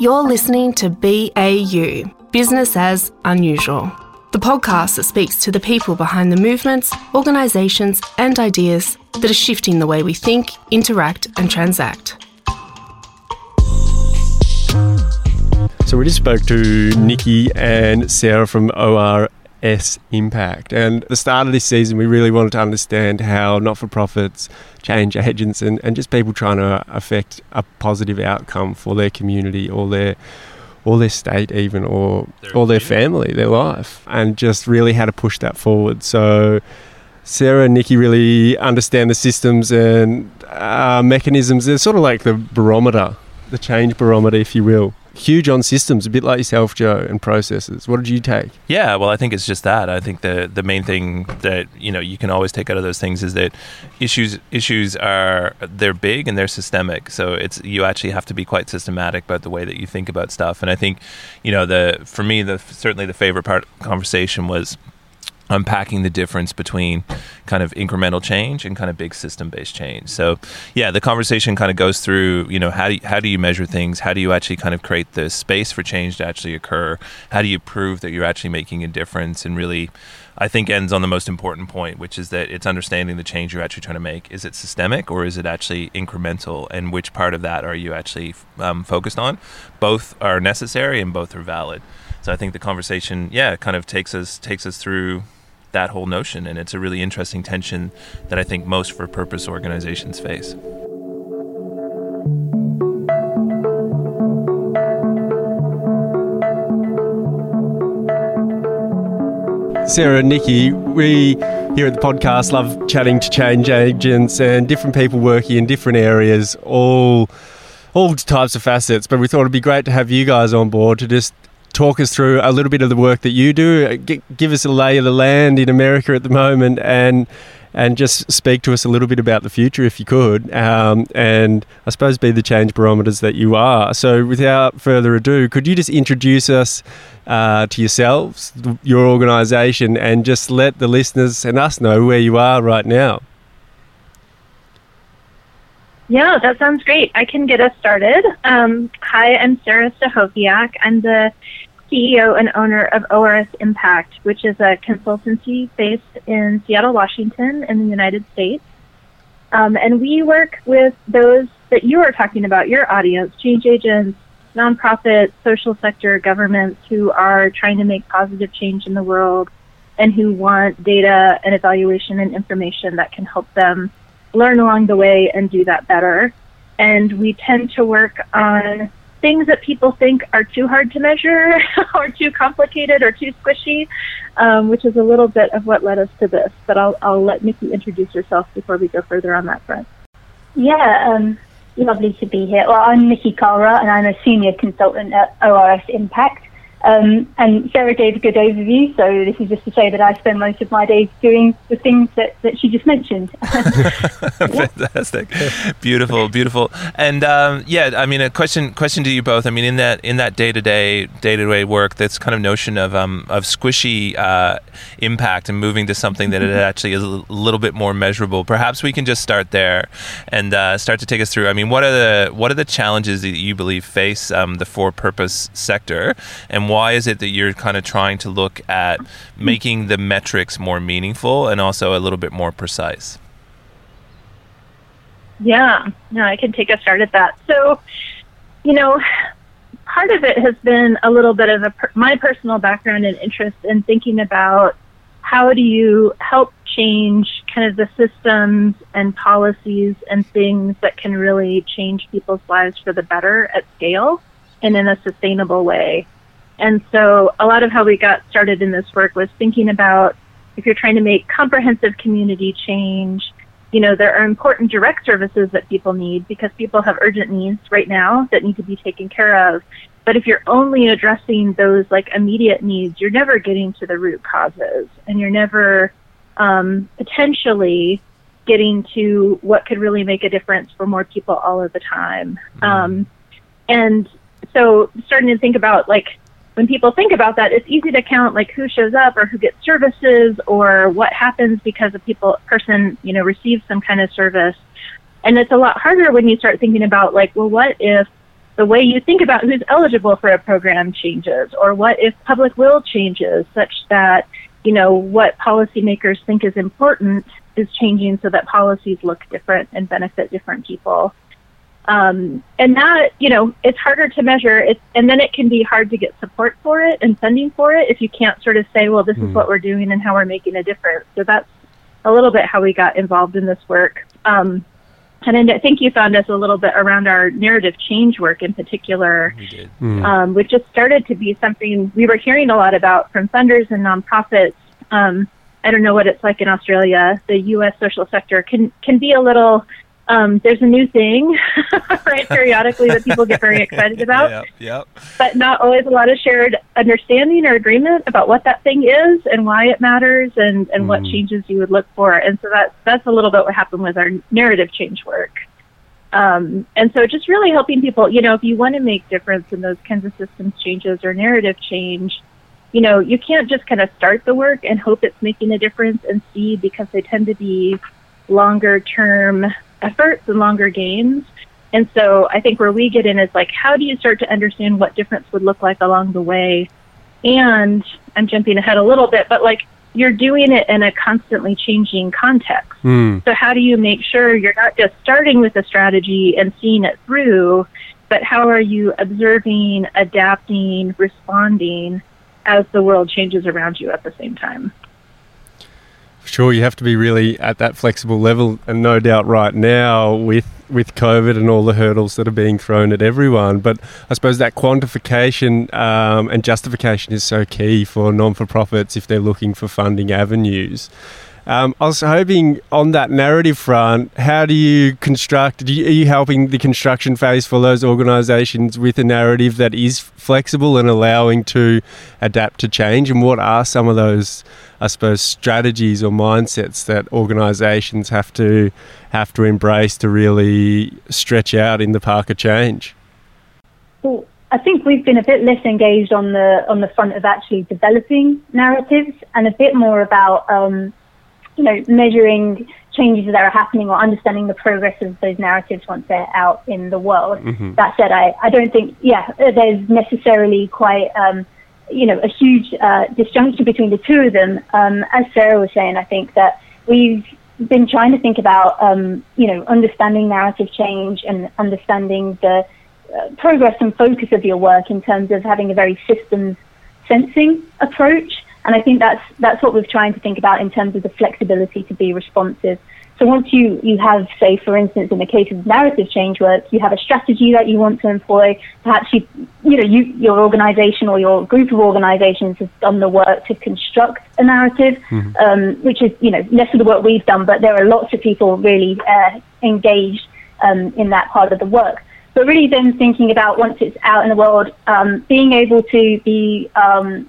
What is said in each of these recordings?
You're listening to BAU, Business as Unusual, the podcast that speaks to the people behind the movements, organisations, and ideas that are shifting the way we think, interact, and transact. So we just spoke to Nikki and Sarah from ORS Impact. And at the start of this season, we really wanted to understand how not for profits, change agents, and, and just people trying to affect a positive outcome for their community or their or their state even or their or their family, their life, and just really how to push that forward. So Sarah and Nikki really understand the systems and uh, mechanisms. They're sort of like the barometer, the change barometer, if you will huge on systems, a bit like yourself, Joe, and processes. What did you take? Yeah, well, I think it's just that. I think the the main thing that you know you can always take out of those things is that issues issues are they're big and they're systemic. So it's you actually have to be quite systematic about the way that you think about stuff. And I think you know the for me the certainly the favorite part of the conversation was unpacking the difference between kind of incremental change and kind of big system based change. So, yeah, the conversation kind of goes through, you know, how do you, how do you measure things? How do you actually kind of create the space for change to actually occur? How do you prove that you're actually making a difference and really I think ends on the most important point, which is that it's understanding the change you're actually trying to make. Is it systemic or is it actually incremental? And which part of that are you actually um, focused on? Both are necessary and both are valid. So I think the conversation, yeah, kind of takes us takes us through that whole notion. And it's a really interesting tension that I think most for purpose organizations face. Sarah and Nikki, we here at the podcast love chatting to change agents and different people working in different areas, all all types of facets. But we thought it'd be great to have you guys on board to just talk us through a little bit of the work that you do. G- give us a lay of the land in America at the moment, and and just speak to us a little bit about the future, if you could. Um, and I suppose be the change barometers that you are. So, without further ado, could you just introduce us uh, to yourselves, your organisation, and just let the listeners and us know where you are right now? Yeah, that sounds great. I can get us started. Um, hi, I'm Sarah Stachowiak. I'm the CEO and owner of ORS Impact, which is a consultancy based in Seattle, Washington, in the United States. Um, and we work with those that you are talking about, your audience, change agents, nonprofits, social sector, governments who are trying to make positive change in the world and who want data and evaluation and information that can help them learn along the way and do that better. And we tend to work on things that people think are too hard to measure or too complicated or too squishy, um, which is a little bit of what led us to this. But I'll, I'll let Nikki introduce herself before we go further on that front. Yeah, um, lovely to be here. Well, I'm Nikki Kara, and I'm a senior consultant at ORS Impact. Um, and Sarah gave a good overview, so this is just to say that I spend most of my days doing the things that, that she just mentioned. Fantastic, beautiful, beautiful, and um, yeah, I mean, a question question to you both. I mean, in that in that day to day day to day work, this kind of notion of um, of squishy uh, impact and moving to something that it mm-hmm. actually is a little bit more measurable. Perhaps we can just start there and uh, start to take us through. I mean, what are the what are the challenges that you believe face um, the for purpose sector and why is it that you're kind of trying to look at making the metrics more meaningful and also a little bit more precise? Yeah, no, I can take a start at that. So, you know, part of it has been a little bit of a, my personal background and interest in thinking about how do you help change kind of the systems and policies and things that can really change people's lives for the better at scale and in a sustainable way. And so a lot of how we got started in this work was thinking about if you're trying to make comprehensive community change, you know, there are important direct services that people need because people have urgent needs right now that need to be taken care of. But if you're only addressing those like immediate needs, you're never getting to the root causes and you're never um, potentially getting to what could really make a difference for more people all of the time. Mm-hmm. Um, and so starting to think about like when people think about that, it's easy to count like who shows up or who gets services or what happens because a people person you know receives some kind of service. And it's a lot harder when you start thinking about like, well, what if the way you think about who's eligible for a program changes, or what if public will changes such that, you know, what policymakers think is important is changing so that policies look different and benefit different people. Um, and that, you know, it's harder to measure. It's, and then it can be hard to get support for it and funding for it if you can't sort of say, well, this mm. is what we're doing and how we're making a difference. So that's a little bit how we got involved in this work. Um, and I think you found us a little bit around our narrative change work in particular, mm. um, which just started to be something we were hearing a lot about from funders and nonprofits. Um, I don't know what it's like in Australia. The U.S. social sector can can be a little um, there's a new thing, right, periodically that people get very excited about. Yep, yep. But not always a lot of shared understanding or agreement about what that thing is and why it matters and, and mm. what changes you would look for. And so that, that's a little bit what happened with our narrative change work. Um, and so just really helping people, you know, if you want to make difference in those kinds of systems changes or narrative change, you know, you can't just kind of start the work and hope it's making a difference and see because they tend to be longer term efforts and longer gains. And so I think where we get in is like, how do you start to understand what difference would look like along the way? And I'm jumping ahead a little bit, but like you're doing it in a constantly changing context. Mm. So how do you make sure you're not just starting with a strategy and seeing it through, but how are you observing, adapting, responding as the world changes around you at the same time? Sure, you have to be really at that flexible level, and no doubt right now with with COVID and all the hurdles that are being thrown at everyone. But I suppose that quantification um, and justification is so key for non for profits if they're looking for funding avenues. Um, I was hoping on that narrative front, how do you construct? Do you, are you helping the construction phase for those organisations with a narrative that is flexible and allowing to adapt to change? And what are some of those, I suppose, strategies or mindsets that organisations have to have to embrace to really stretch out in the park of change? Well, I think we've been a bit less engaged on the on the front of actually developing narratives and a bit more about um, you know, measuring changes that are happening or understanding the progress of those narratives once they're out in the world. Mm-hmm. That said, I, I don't think, yeah, there's necessarily quite, um, you know, a huge uh, disjunction between the two of them. Um, as Sarah was saying, I think that we've been trying to think about, um, you know, understanding narrative change and understanding the uh, progress and focus of your work in terms of having a very systems sensing approach. And I think that's that's what we're trying to think about in terms of the flexibility to be responsive. So once you, you have, say, for instance, in the case of narrative change work, you have a strategy that you want to employ. Perhaps you, you know, you, your organization or your group of organizations has done the work to construct a narrative, mm-hmm. um, which is, you know, less of the work we've done, but there are lots of people really uh, engaged um, in that part of the work. But really then thinking about once it's out in the world, um, being able to be um,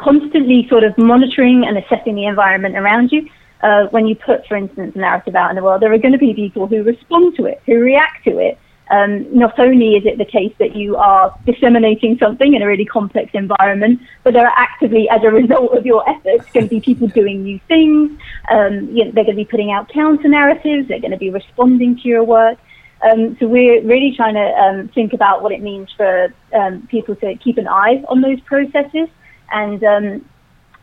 constantly sort of monitoring and assessing the environment around you. Uh, when you put, for instance, a narrative out in the world, there are going to be people who respond to it, who react to it. Um, not only is it the case that you are disseminating something in a really complex environment, but there are actively, as a result of your efforts, going to be people doing new things. Um, you know, they're going to be putting out counter narratives. They're going to be responding to your work. Um, so we're really trying to um, think about what it means for um, people to keep an eye on those processes and um,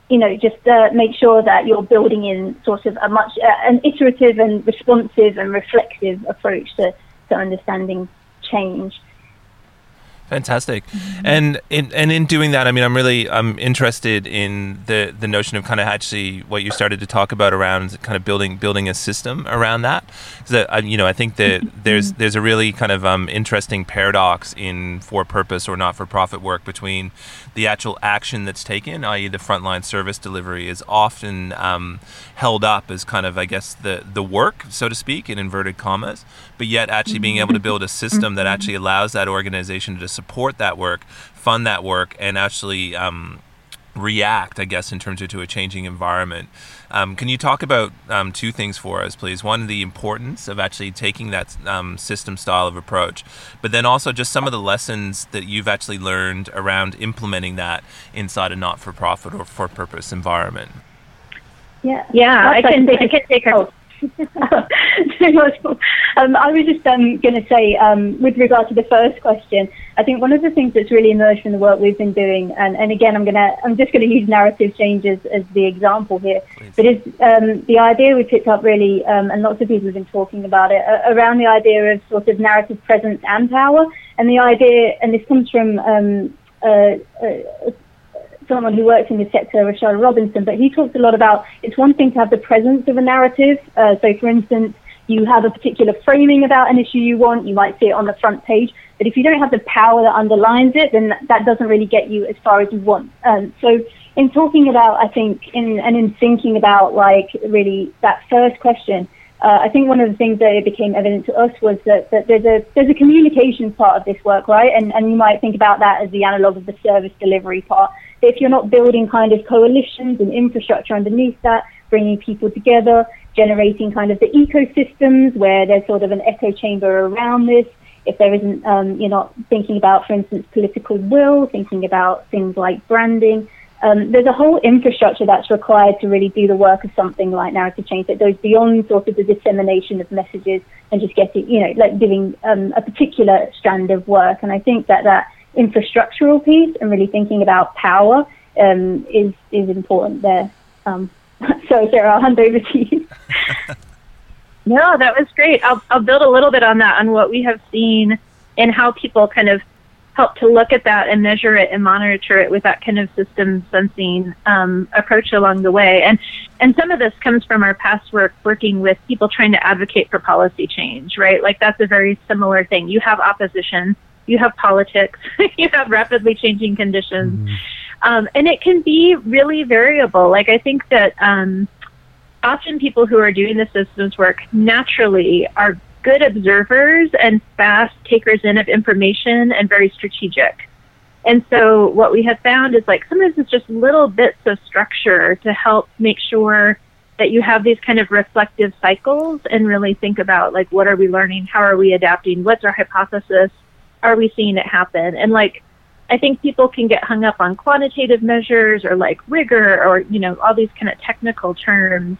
you know just uh, make sure that you're building in sort of a much uh, an iterative and responsive and reflective approach to, to understanding change. Fantastic, mm-hmm. and in and in doing that, I mean, I'm really I'm interested in the the notion of kind of actually what you started to talk about around kind of building building a system around that. Uh, you know, I think that there's there's a really kind of um, interesting paradox in for purpose or not for profit work between the actual action that's taken, i.e., the frontline service delivery, is often um, held up as kind of, I guess, the the work, so to speak, in inverted commas. But yet, actually being able to build a system that actually allows that organization to support that work, fund that work, and actually um, react, I guess, in terms of to a changing environment. Um, can you talk about um, two things for us, please? One, the importance of actually taking that um, system style of approach, but then also just some of the lessons that you've actually learned around implementing that inside a not-for-profit or for-purpose environment. Yeah, yeah, I can, I can take her. Oh, um, I was just um, going to say, um, with regard to the first question, I think one of the things that's really emerged from the work we've been doing, and, and again, I'm going to, I'm just going to use narrative changes as the example here, Please. but is um, the idea we picked up really, um, and lots of people have been talking about it, uh, around the idea of sort of narrative presence and power, and the idea, and this comes from um, uh, uh, someone who works in the sector, Rashad Robinson, but he talks a lot about it's one thing to have the presence of a narrative. Uh, so, for instance, you have a particular framing about an issue you want, you might see it on the front page, but if you don't have the power that underlines it, then that doesn't really get you as far as you want. Um, so, in talking about, I think, in, and in thinking about like really that first question, uh, I think one of the things that became evident to us was that, that there's a there's a communications part of this work, right? And and you might think about that as the analog of the service delivery part if you're not building kind of coalitions and infrastructure underneath that, bringing people together, generating kind of the ecosystems where there's sort of an echo chamber around this, if there isn't, um, you're not thinking about, for instance, political will, thinking about things like branding. Um, there's a whole infrastructure that's required to really do the work of something like narrative change that goes beyond sort of the dissemination of messages and just getting, you know, like doing um, a particular strand of work. And I think that that infrastructural piece and really thinking about power um, is is important there. Um, so, Sarah, I'll hand over to you. no, that was great. I'll, I'll build a little bit on that, on what we have seen and how people kind of help to look at that and measure it and monitor it with that kind of system sensing um, approach along the way. And and some of this comes from our past work working with people trying to advocate for policy change, right? Like that's a very similar thing. You have opposition you have politics, you have rapidly changing conditions. Mm-hmm. Um, and it can be really variable. Like, I think that um, often people who are doing the systems work naturally are good observers and fast takers in of information and very strategic. And so, what we have found is like sometimes it's just little bits of structure to help make sure that you have these kind of reflective cycles and really think about like what are we learning, how are we adapting, what's our hypothesis, are we seeing it happen? And like, I think people can get hung up on quantitative measures or like rigor or, you know, all these kind of technical terms.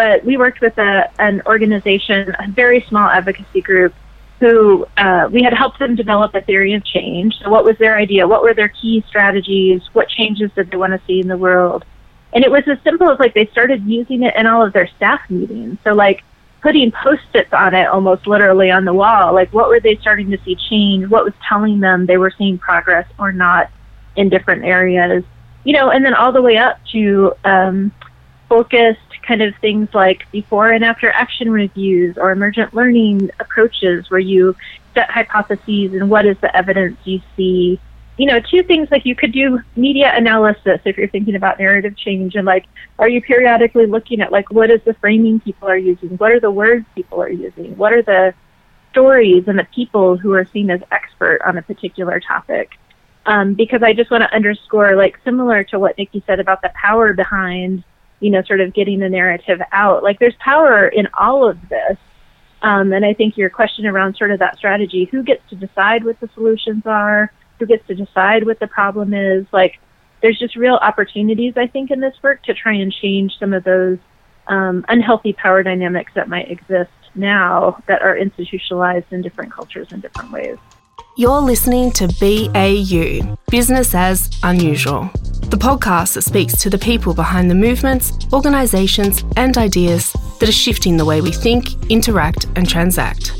But we worked with a, an organization, a very small advocacy group, who uh, we had helped them develop a theory of change. So, what was their idea? What were their key strategies? What changes did they want to see in the world? And it was as simple as like they started using it in all of their staff meetings. So, like, putting post-its on it almost literally on the wall. Like what were they starting to see change? What was telling them they were seeing progress or not in different areas? You know, and then all the way up to um, focused kind of things like before and after action reviews or emergent learning approaches where you set hypotheses and what is the evidence you see you know, two things like you could do media analysis if you're thinking about narrative change and like, are you periodically looking at like what is the framing people are using? What are the words people are using? What are the stories and the people who are seen as expert on a particular topic? Um, because I just want to underscore, like, similar to what Nikki said about the power behind, you know, sort of getting the narrative out. Like, there's power in all of this. Um, and I think your question around sort of that strategy, who gets to decide what the solutions are? who gets to decide what the problem is. Like, there's just real opportunities, I think, in this work to try and change some of those um, unhealthy power dynamics that might exist now that are institutionalized in different cultures in different ways. You're listening to BAU, Business as Unusual, the podcast that speaks to the people behind the movements, organisations, and ideas that are shifting the way we think, interact, and transact.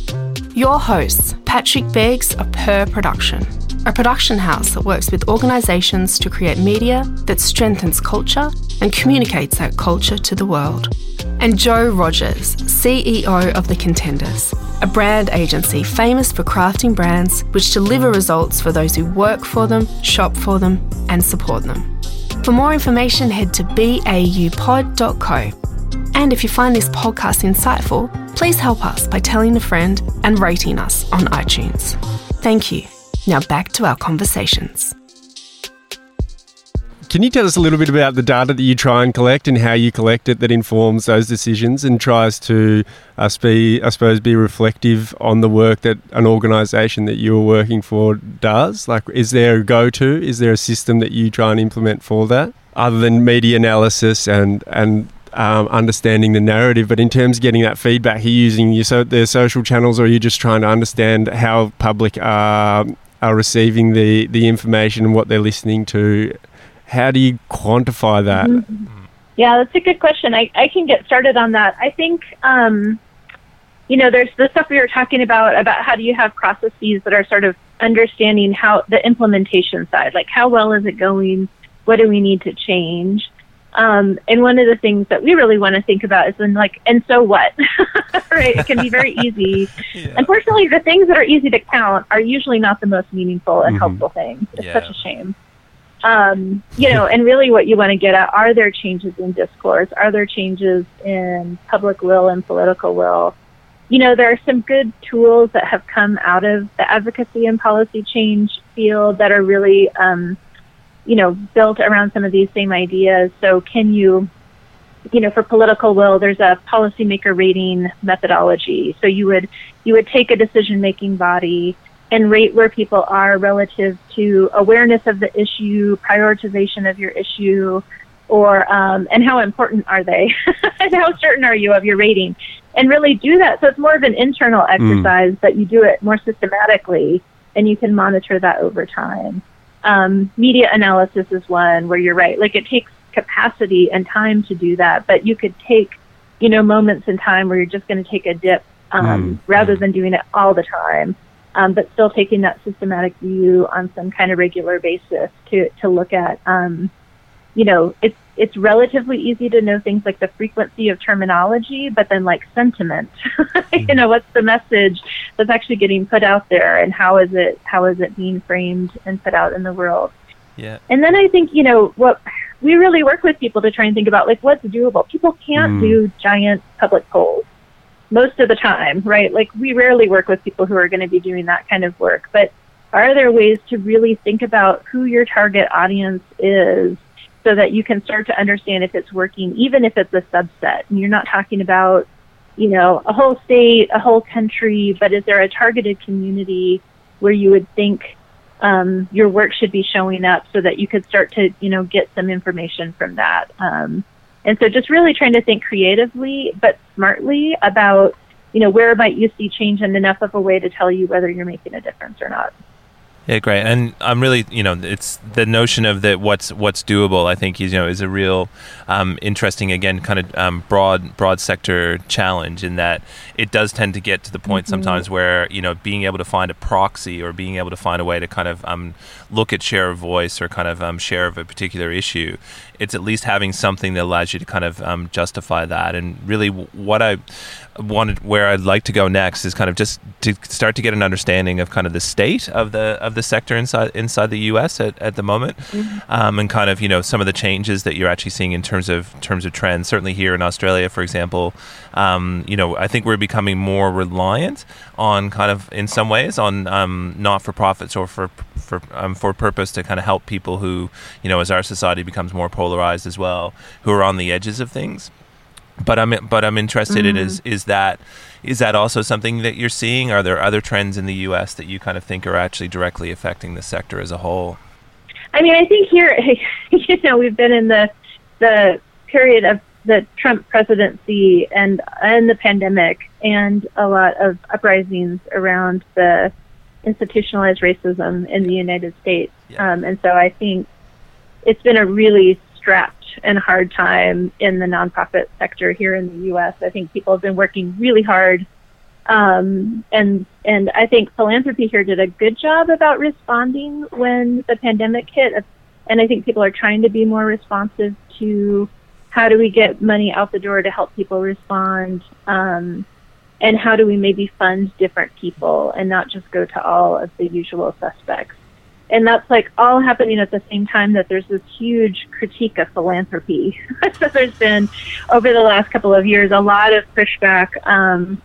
Your hosts, Patrick Beggs of Per Production a production house that works with organisations to create media that strengthens culture and communicates that culture to the world. And Joe Rogers, CEO of The Contenders, a brand agency famous for crafting brands which deliver results for those who work for them, shop for them, and support them. For more information, head to baupod.co. And if you find this podcast insightful, please help us by telling a friend and rating us on iTunes. Thank you. Now back to our conversations. Can you tell us a little bit about the data that you try and collect and how you collect it that informs those decisions and tries to, uh, be, I suppose, be reflective on the work that an organisation that you're working for does? Like, is there a go-to? Is there a system that you try and implement for that, other than media analysis and and um, understanding the narrative, but in terms of getting that feedback, are you using your so, their social channels, or are you just trying to understand how public are are receiving the the information and what they're listening to? How do you quantify that? Mm-hmm. Yeah, that's a good question. I, I can get started on that. I think, um, you know, there's the stuff we were talking about, about how do you have processes that are sort of understanding how the implementation side, like how well is it going? What do we need to change? Um, and one of the things that we really want to think about is then like, and so what? right? It can be very easy. yeah. Unfortunately, the things that are easy to count are usually not the most meaningful and mm-hmm. helpful things. It's yeah. such a shame. Um, you know, and really what you want to get at are there changes in discourse? Are there changes in public will and political will? You know, there are some good tools that have come out of the advocacy and policy change field that are really, um, you know, built around some of these same ideas. So can you, you know, for political will, there's a policymaker rating methodology. So you would, you would take a decision making body and rate where people are relative to awareness of the issue, prioritization of your issue, or um, and how important are they, and how certain are you of your rating, and really do that. So it's more of an internal hmm. exercise, mm. but you do it more systematically, and you can monitor that over time. Um, media analysis is one where you're right, like it takes capacity and time to do that, but you could take, you know, moments in time where you're just going to take a dip um, mm. rather than doing it all the time um, but still taking that systematic view on some kind of regular basis to to look at. Um, you know, it's it's relatively easy to know things like the frequency of terminology, but then like sentiment. mm-hmm. you know, what's the message that's actually getting put out there, and how is it how is it being framed and put out in the world? Yeah. And then I think you know what we really work with people to try and think about like what's doable. People can't mm. do giant public polls most of the time, right? Like we rarely work with people who are going to be doing that kind of work, but are there ways to really think about who your target audience is so that you can start to understand if it's working, even if it's a subset and you're not talking about, you know, a whole state, a whole country, but is there a targeted community where you would think um, your work should be showing up so that you could start to, you know, get some information from that. Um, and so just really trying to think creatively but smartly about, you know, where might you see change and enough of a way to tell you whether you're making a difference or not. Yeah, great. And I'm really, you know, it's the notion of that what's what's doable. I think is you know is a real um, interesting again kind of um, broad broad sector challenge in that it does tend to get to the point mm-hmm. sometimes where you know being able to find a proxy or being able to find a way to kind of um, look at share of voice or kind of um, share of a particular issue. It's at least having something that allows you to kind of um, justify that. And really, what I wanted where I'd like to go next is kind of just to start to get an understanding of kind of the state of the of the sector inside inside the U.S. at, at the moment, mm-hmm. um, and kind of you know some of the changes that you're actually seeing in terms of terms of trends. Certainly here in Australia, for example, um, you know I think we're becoming more reliant on kind of in some ways on um, not for profits or for for um, for purpose to kind of help people who you know as our society becomes more polarized as well, who are on the edges of things but I'm but I'm interested mm-hmm. in is is that is that also something that you're seeing? Are there other trends in the U.S. that you kind of think are actually directly affecting the sector as a whole? I mean, I think here, you know, we've been in the the period of the Trump presidency and and the pandemic, and a lot of uprisings around the institutionalized racism in the United States. Yeah. Um, and so I think it's been a really strapped and hard time in the nonprofit sector here in the U.S. I think people have been working really hard, um, and and I think philanthropy here did a good job about responding when the pandemic hit, and I think people are trying to be more responsive to how do we get money out the door to help people respond, um, and how do we maybe fund different people and not just go to all of the usual suspects and that's like all happening at the same time that there's this huge critique of philanthropy. there's been over the last couple of years a lot of pushback um,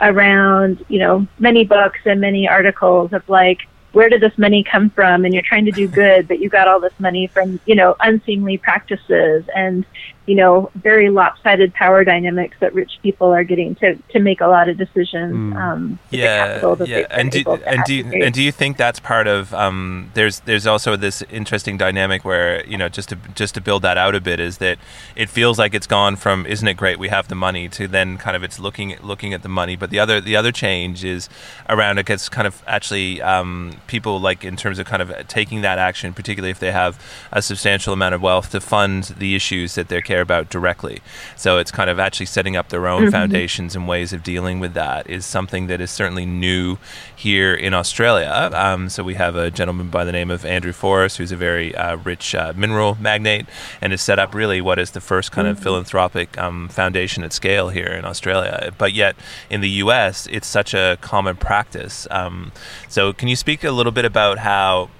around you know many books and many articles of like where did this money come from and you're trying to do good but you got all this money from you know unseemly practices and you know, very lopsided power dynamics that rich people are getting to, to make a lot of decisions. Mm. Um, yeah, yeah. And do, and do you, and do you think that's part of um, there's there's also this interesting dynamic where you know just to just to build that out a bit is that it feels like it's gone from isn't it great we have the money to then kind of it's looking at looking at the money but the other the other change is around it gets kind of actually um, people like in terms of kind of taking that action particularly if they have a substantial amount of wealth to fund the issues that they care about directly so it's kind of actually setting up their own Mhm. foundations and ways of dealing with that is something that is certainly new here in Australia. Um, so we have a gentleman by the name of Andrew Forrest, who's a very uh, rich uh, mineral magnate, and has set up really what is the first kind of philanthropic um, foundation at scale here in Australia. But yet in the U.S., it's such a common practice. Um, so can you speak a little bit about how?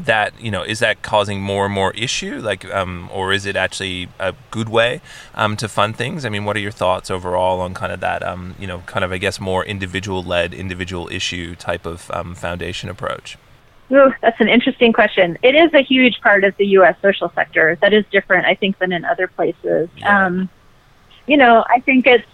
That you know is that causing more and more issue like um, or is it actually a good way um, to fund things i mean what are your thoughts overall on kind of that um, you know kind of i guess more individual led individual issue type of um, foundation approach Ooh, that's an interesting question. It is a huge part of the U.S. social sector. That is different, I think, than in other places. Yeah. Um, you know, I think it's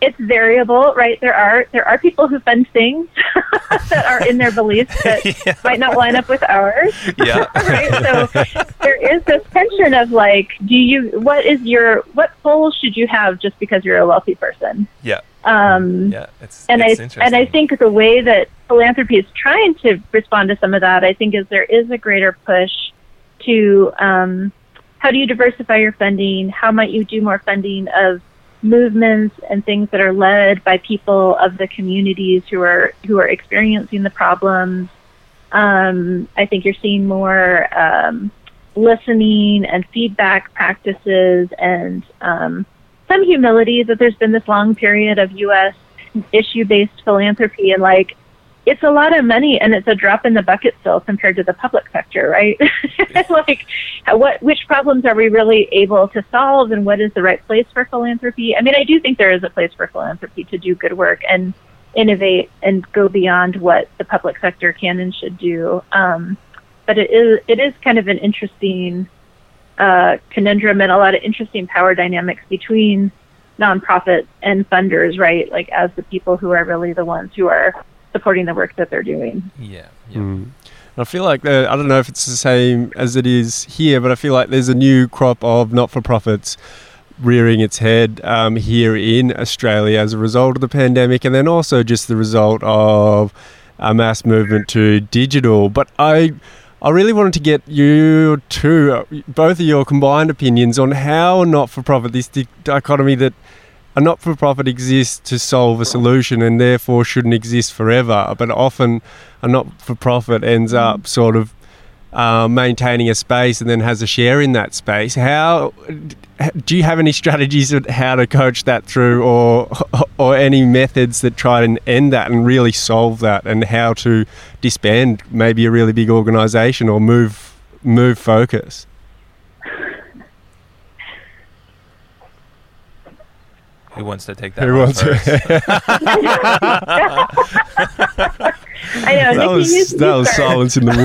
it's variable, right? There are there are people who fund things that are in their beliefs that yeah might not line up with ours. yeah right? So there is this tension of like, do you what is your what goals should you have just because you're a wealthy person? yeah Um, yeah it's and it's I and I think the way that philanthropy is trying to respond to some of that, I think, is there is a greater push to um, how do you diversify your funding? How might you do more funding of movements and things that are led by people of the communities who are who are experiencing the problems? Um, I think you're seeing more um, listening and feedback practices and um, some humility that there's been this long period of U.S. issue-based philanthropy and like it's a lot of money and it's a drop in the bucket still compared to the public sector, right? like what which problems are we really able to solve and what is the right place for philanthropy? I mean, I do think there is a place for philanthropy to do good work and innovate and go beyond what the public sector can and should do. Um, but it is it is kind of an interesting uh, conundrum and a lot of interesting power dynamics between nonprofits and funders, right? Like as the people who are really the ones who are supporting the work that they're doing. yeah yeah Mm. I feel like the, I don't know if it's the same as it is here, but I feel like there's a new crop of not-for-profits rearing its head um, here in Australia as a result of the pandemic, and then also just the result of a mass movement to digital. But I, I really wanted to get you two, both of your combined opinions on how not-for-profit, this dichotomy that a not-for-profit exists to solve a solution and therefore shouldn't exist forever, but often a not-for-profit ends up sort of uh, maintaining a space and then has a share in that space. How do you have any strategies of how to coach that through, or or any methods that try and end that and really solve that, and how to disband maybe a really big organisation or move move focus? Who wants to take that Who one wants to- first? I know. That Nikki, was you- that you was silence in the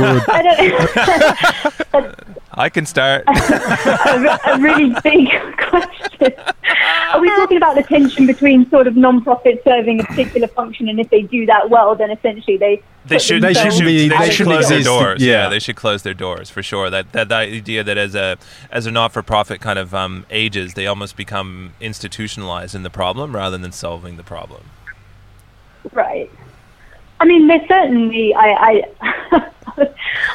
wood. I can start a, really big question. Are we talking about the tension between sort of non-profit serving a particular function, and if they do that well, then essentially they They should. They They, shouldn't be- They they should shouldn't close their doors. Yeah. Yeah. they should close their doors for sure. That that, that idea that as a as a not for profit kind of um, ages, they almost become institutionalized in the problem rather than solving the problem. Right. I mean, there's certainly I I,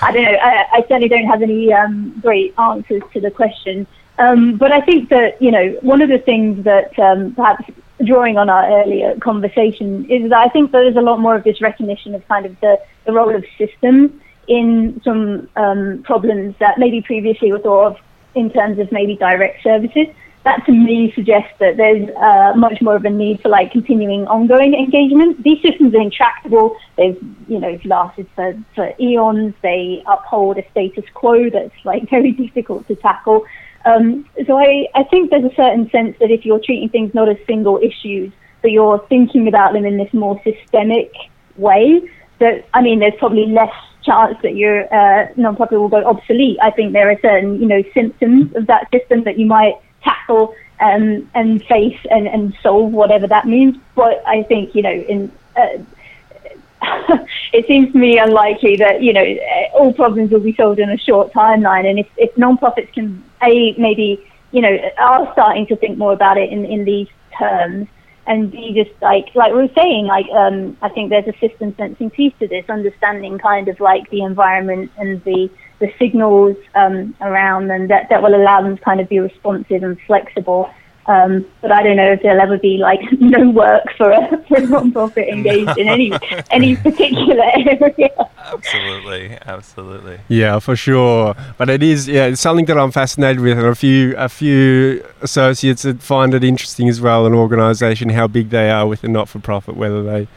I don't know. I, I certainly don't have any um, great answers to the question. Um, but I think that you know one of the things that um, perhaps drawing on our earlier conversation is that I think there's a lot more of this recognition of kind of the, the role of systems in some um, problems that maybe previously were thought of in terms of maybe direct services that to me suggests that there's uh, much more of a need for like continuing ongoing engagement. These systems are intractable. They've you know lasted for, for eons. They uphold a status quo that's like very difficult to tackle. Um, so I, I think there's a certain sense that if you're treating things not as single issues, but you're thinking about them in this more systemic way, that I mean, there's probably less chance that your uh, non-profit will go obsolete. I think there are certain, you know, symptoms of that system that you might tackle um, and face and, and solve whatever that means. But I think you know in uh, it seems to me unlikely that you know all problems will be solved in a short timeline. And if, if non-profits can a maybe you know are starting to think more about it in, in these terms, and be just like like we were saying, like um, I think there's a system sensing piece to this, understanding kind of like the environment and the the signals um, around them that, that will allow them to kind of be responsive and flexible um, but I don't know if there'll ever be like no work for a, for a non-profit engaged in any any particular area. Absolutely, absolutely. Yeah, for sure. But it is yeah, it's something that I'm fascinated with, and a few a few associates that find it interesting as well. An organisation, how big they are with a not-for-profit, whether they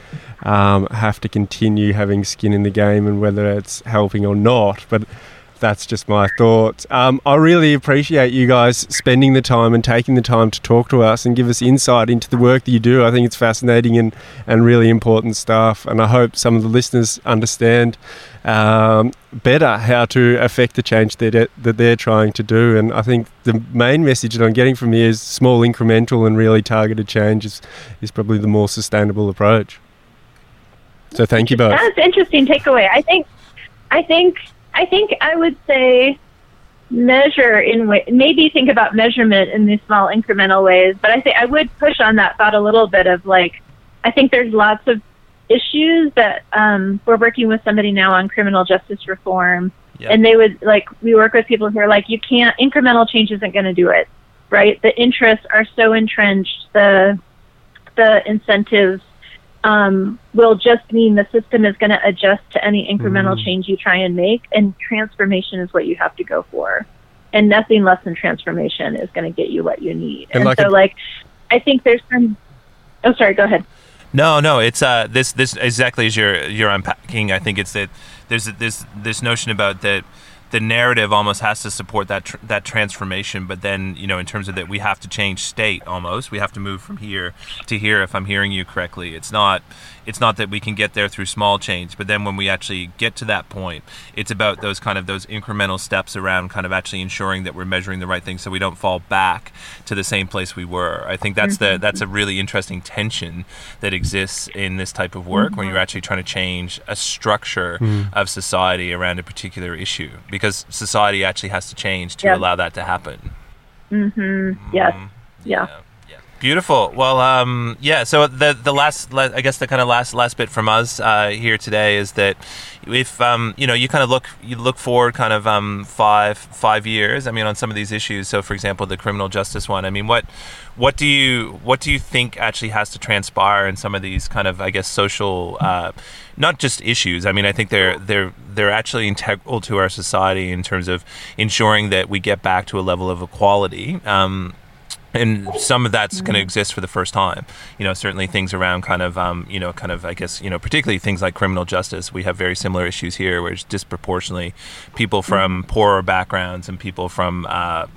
um, have to continue having skin in the game, and whether it's helping or not. But that's just my thoughts. Um, I really appreciate you guys spending the time and taking the time to talk to us and give us insight into the work that you do. I think it's fascinating and, and really important stuff. And I hope some of the listeners understand um, better how to affect the change that, that they're trying to do. And I think the main message that I'm getting from here is small, incremental, and really targeted change is, is probably the more sustainable approach. So thank you both. That's interesting takeaway. I think I think I think I would say measure in way, maybe think about measurement in these small incremental ways. But I think I would push on that thought a little bit of like, I think there's lots of issues that um, we're working with somebody now on criminal justice reform, yep. and they would like we work with people who are like, you can't incremental change isn't going to do it, right? The interests are so entrenched, the the incentives um, will just mean the system is going to adjust to any incremental mm. change you try and make, and transformation is what you have to go for. And nothing less than transformation is going to get you what you need. And, and like so, a- like, I think there's some. Oh, sorry. Go ahead. No, no, it's uh, this this exactly as you're you're unpacking. I think it's that there's this this notion about that the narrative almost has to support that tr- that transformation. But then, you know, in terms of that, we have to change state almost. We have to move from here to here. If I'm hearing you correctly, it's not it's not that we can get there through small change, but then when we actually get to that point, it's about those kind of those incremental steps around kind of actually ensuring that we're measuring the right thing so we don't fall back to the same place we were. I think that's mm-hmm. the that's a really interesting tension that exists in this type of work mm-hmm. when you're actually trying to change a structure mm-hmm. of society around a particular issue because society actually has to change to allow that to happen. Mhm. Yes. Mm-hmm. yeah. yeah. Beautiful. Well, um, yeah. So the the last, I guess, the kind of last last bit from us uh, here today is that if um, you know you kind of look you look forward kind of um, five five years. I mean, on some of these issues. So, for example, the criminal justice one. I mean, what what do you what do you think actually has to transpire in some of these kind of I guess social uh, not just issues. I mean, I think they're they're they're actually integral to our society in terms of ensuring that we get back to a level of equality. Um, and some of that's going to exist for the first time. You know, certainly things around kind of, um, you know, kind of, I guess, you know, particularly things like criminal justice. We have very similar issues here, where it's disproportionately people from poorer backgrounds and people from uh,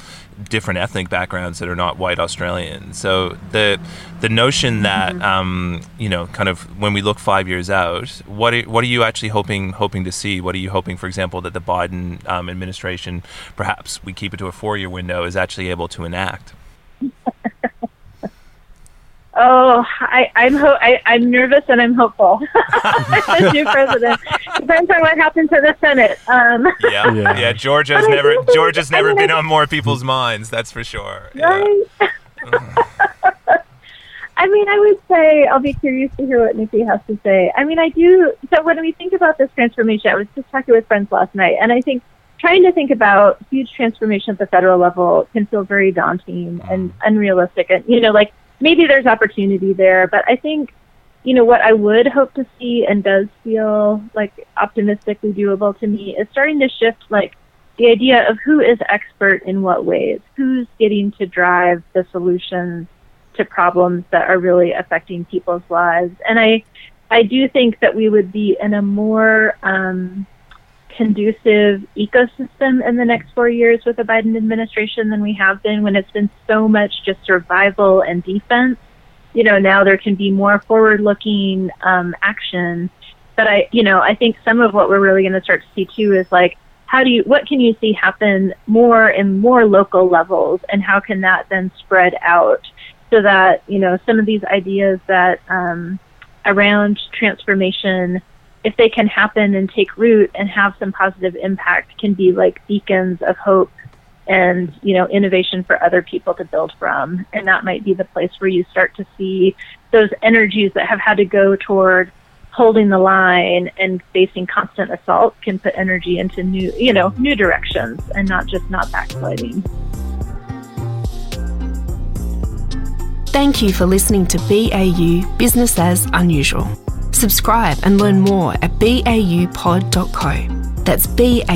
different ethnic backgrounds that are not white Australians. So the the notion that um, you know, kind of when we look five years out, what are, what are you actually hoping hoping to see? What are you hoping, for example, that the Biden um, administration, perhaps we keep it to a four year window, is actually able to enact? oh, I, I'm ho- I, I'm nervous and I'm hopeful. the new president depends on what happens to the Senate. Um, yeah, yeah, yeah. Georgia's never Georgia's never I mean, been on more people's minds. That's for sure. Right. Yeah. I mean, I would say I'll be curious to hear what Nikki has to say. I mean, I do. So when we think about this transformation, I was just talking with friends last night, and I think trying to think about huge transformation at the federal level can feel very daunting and mm. unrealistic. And, you know, like maybe there's opportunity there, but I think, you know, what I would hope to see and does feel like optimistically doable to me is starting to shift like the idea of who is expert in what ways, who's getting to drive the solutions to problems that are really affecting people's lives. And I, I do think that we would be in a more, um, conducive ecosystem in the next four years with the Biden administration than we have been when it's been so much just survival and defense. You know, now there can be more forward looking um, action. But I, you know, I think some of what we're really going to start to see too is like, how do you what can you see happen more in more local levels and how can that then spread out so that you know some of these ideas that um, around transformation if they can happen and take root and have some positive impact can be like beacons of hope and you know innovation for other people to build from and that might be the place where you start to see those energies that have had to go toward holding the line and facing constant assault can put energy into new you know new directions and not just not backsliding Thank you for listening to BAU Business as Unusual. Subscribe and learn more at baupod.co. That's baupod.co.